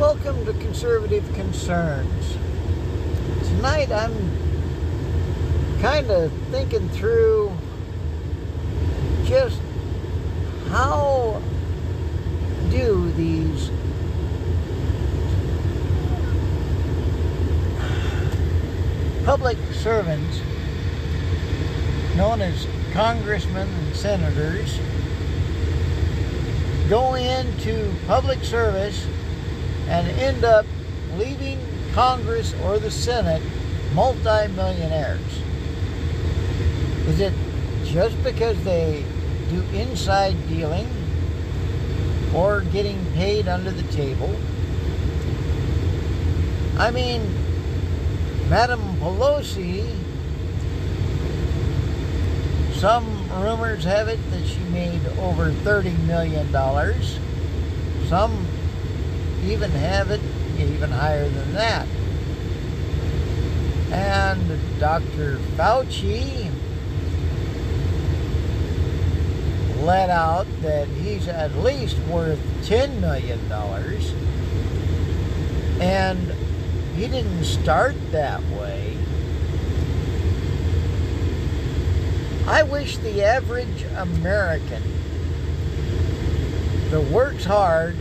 Welcome to Conservative Concerns. Tonight I'm kind of thinking through just how do these public servants known as congressmen and senators go into public service and end up leaving Congress or the Senate multimillionaires? Is it just because they do inside dealing or getting paid under the table? I mean, Madam Pelosi, some rumors have it that she made over $30 million. Some even have it even higher than that. And Dr. Fauci let out that he's at least worth $10 million. And he didn't start that way. I wish the average American that works hard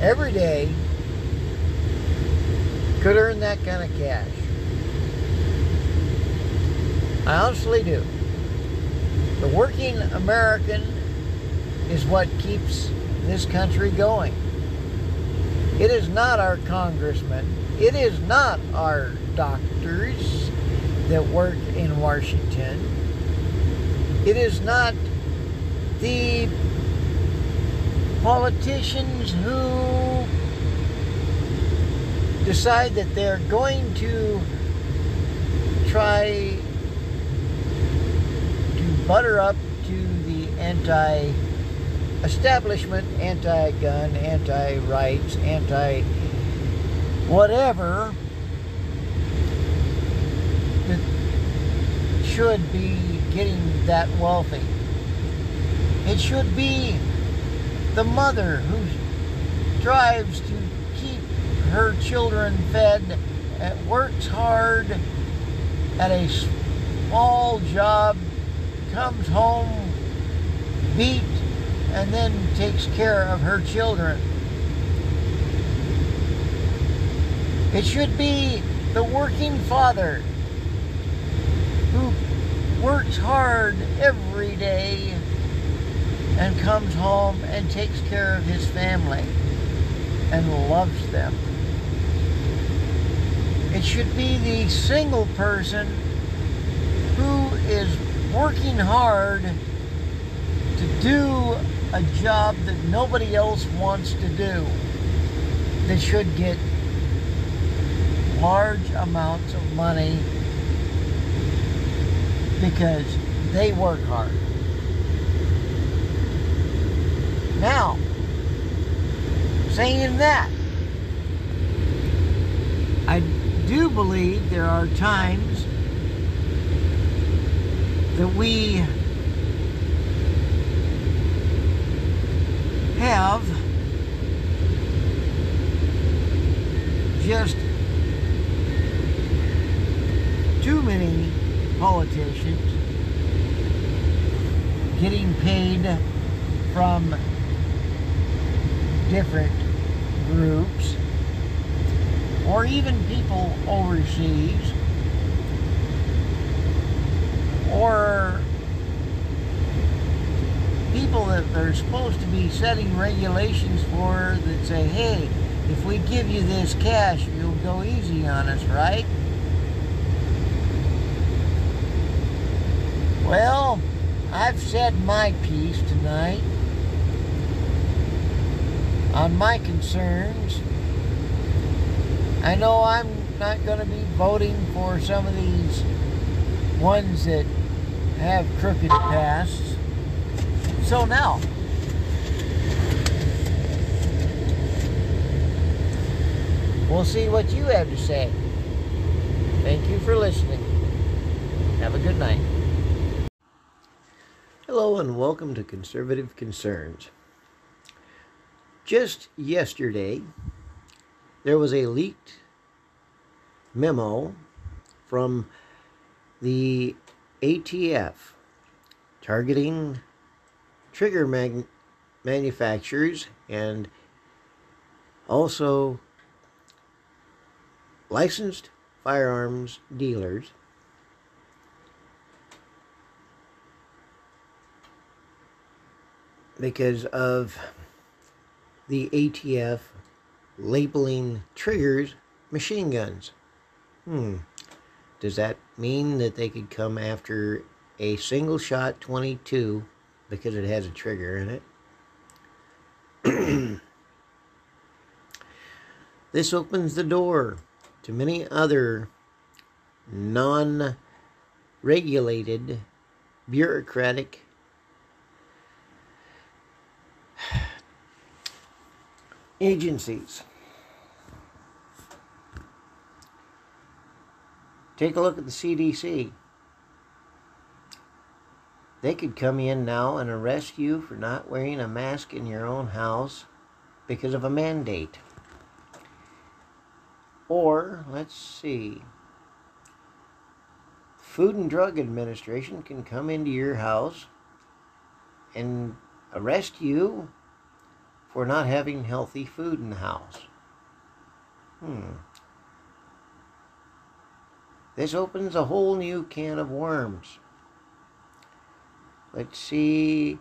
every day could earn that kind of cash. I honestly do. The working American is what keeps this country going. It is not our congressmen. It is not our doctors that work in Washington. It is not the politicians who decide that they're going to try to butter up to the anti establishment, anti gun, anti rights, anti whatever that should be getting that wealthy. It should be the mother who drives to keep her children fed, uh, works hard at a small job, comes home beat, and then takes care of her children. It should be the working father who works hard every day and comes home and takes care of his family and loves them. It should be the single person who is working hard to do a job that nobody else wants to do that should get large amounts of money because they work hard. Now, saying that, I do believe there are times that we have just too many politicians getting paid from different groups or even people overseas or people that they're supposed to be setting regulations for that say, hey, if we give you this cash, you'll go easy on us, right? Well, I've said my piece tonight on my concerns. I know I'm not going to be voting for some of these ones that have crooked pasts. So now, we'll see what you have to say. Thank you for listening. Have a good night. Hello and welcome to Conservative Concerns. Just yesterday, there was a leaked memo from the ATF targeting trigger mag- manufacturers and also licensed firearms dealers. Because of the ATF labeling triggers machine guns. Hmm. Does that mean that they could come after a single shot 22 because it has a trigger in it? this opens the door to many other non regulated bureaucratic agencies. Take a look at the CDC. They could come in now and arrest you for not wearing a mask in your own house because of a mandate. Or, let's see, Food and Drug Administration can come into your house and arrest you for not having healthy food in the house. Hmm. This opens a whole new can of worms. Let's see.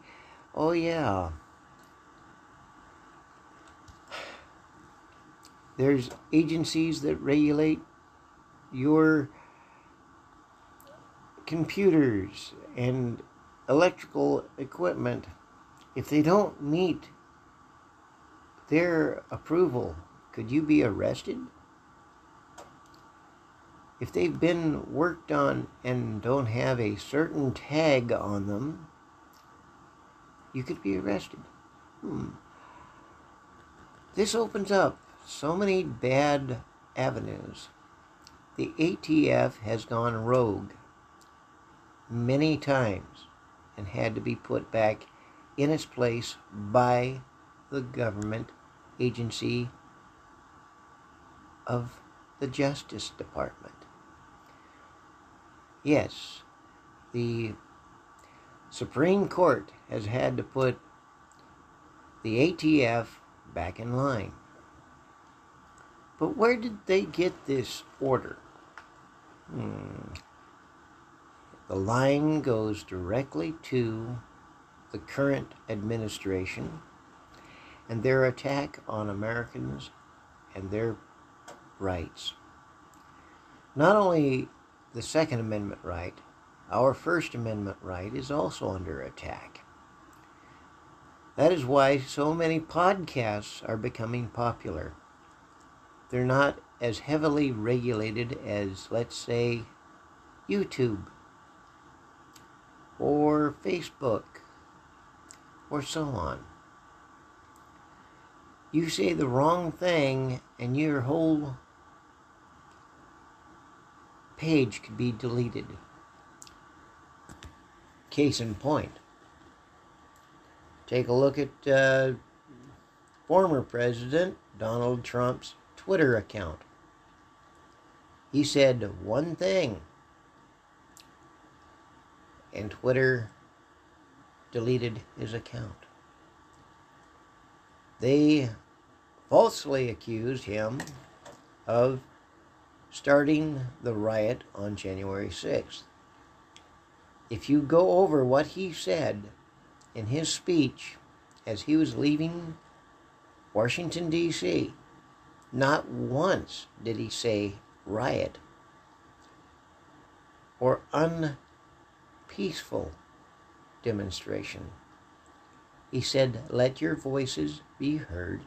Oh, yeah. There's agencies that regulate your computers and electrical equipment. If they don't meet their approval, could you be arrested? If they've been worked on and don't have a certain tag on them, you could be arrested. Hmm. This opens up so many bad avenues. The ATF has gone rogue many times and had to be put back in its place by the government agency of the Justice Department. Yes, the Supreme Court has had to put the ATF back in line. But where did they get this order? Hmm. The line goes directly to the current administration and their attack on Americans and their rights. Not only the Second Amendment right, our First Amendment right is also under attack. That is why so many podcasts are becoming popular. They're not as heavily regulated as, let's say, YouTube or Facebook or so on. You say the wrong thing and your whole page could be deleted. Case in point. Take a look at uh, former President Donald Trump's Twitter account. He said one thing, and Twitter deleted his account. They falsely accused him of starting the riot on January 6th. If you go over what he said in his speech as he was leaving Washington, D.C., not once did he say riot or unpeaceful demonstration. He said, Let your voices be heard,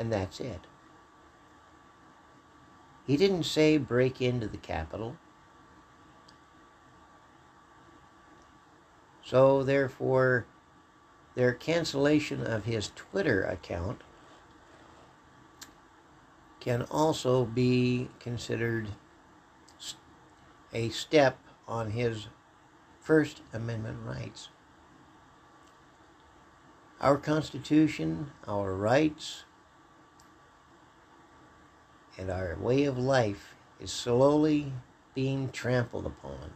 and that's it. He didn't say break into the Capitol. So, therefore, their cancellation of his Twitter account can also be considered a step on his First Amendment rights. Our Constitution, our rights, and our way of life is slowly being trampled upon.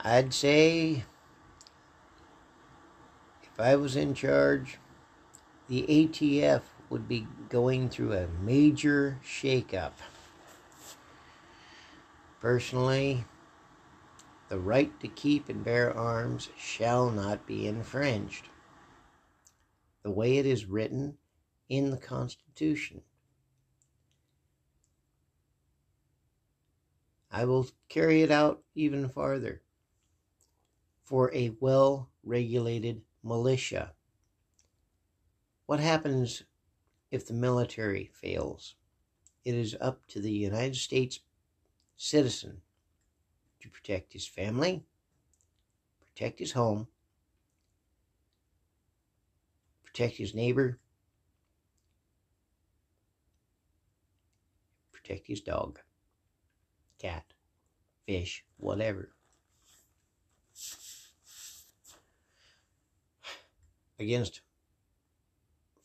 I'd say if I was in charge, the ATF would be going through a major shakeup. Personally, the right to keep and bear arms shall not be infringed. The way it is written in the Constitution. I will carry it out even farther for a well regulated militia. What happens if the military fails? It is up to the United States citizen to protect his family, protect his home, protect his neighbor, protect his dog, cat, fish, whatever. Against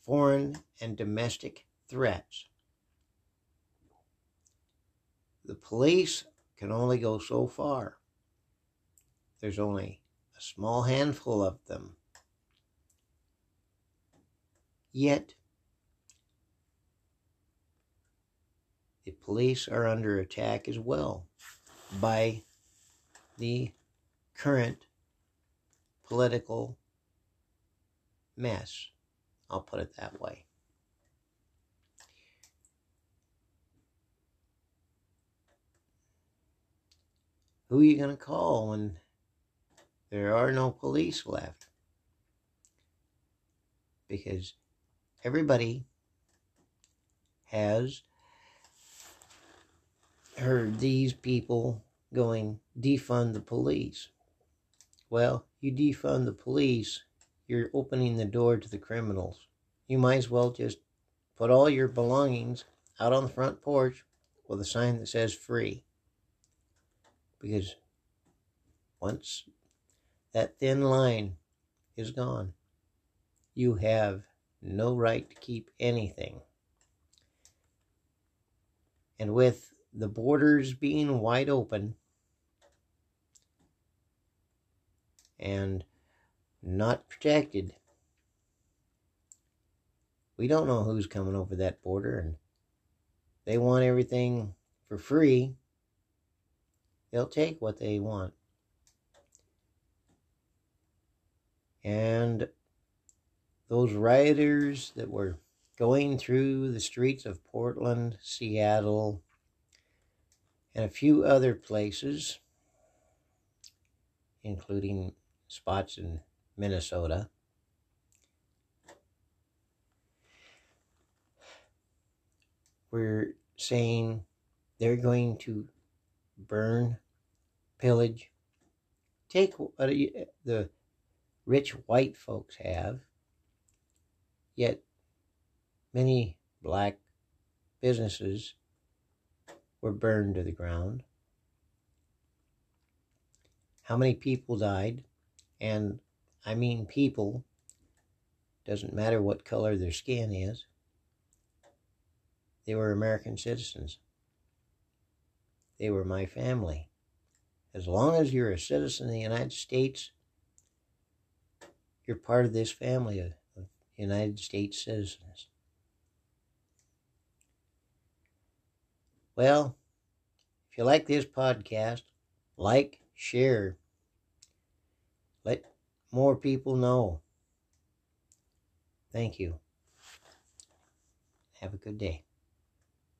foreign and domestic threats. The police can only go so far. There's only a small handful of them. Yet, the police are under attack as well by the current political mess. I'll put it that way. Who are you going to call when there are no police left? Because everybody has heard these people going, defund the police. Well, you defund the police, you're opening the door to the criminals. You might as well just put all your belongings out on the front porch with a sign that says free. Because once that thin line is gone, you have no right to keep anything. And with the borders being wide open and not protected, we don't know who's coming over that border and they want everything for free They'll take what they want. And those rioters that were going through the streets of Portland, Seattle, and a few other places, including spots in Minnesota. We're saying they're going to burn, pillage, take what the rich white folks have, yet many black businesses were burned to the ground. How many people died? And I mean people, doesn't matter what color their skin is. They were American citizens. They were my family. As long as you're a citizen of the United States, you're part of this family United States citizens. Well, if you like this podcast, like, share, let more people know. Thank you. Have a good day.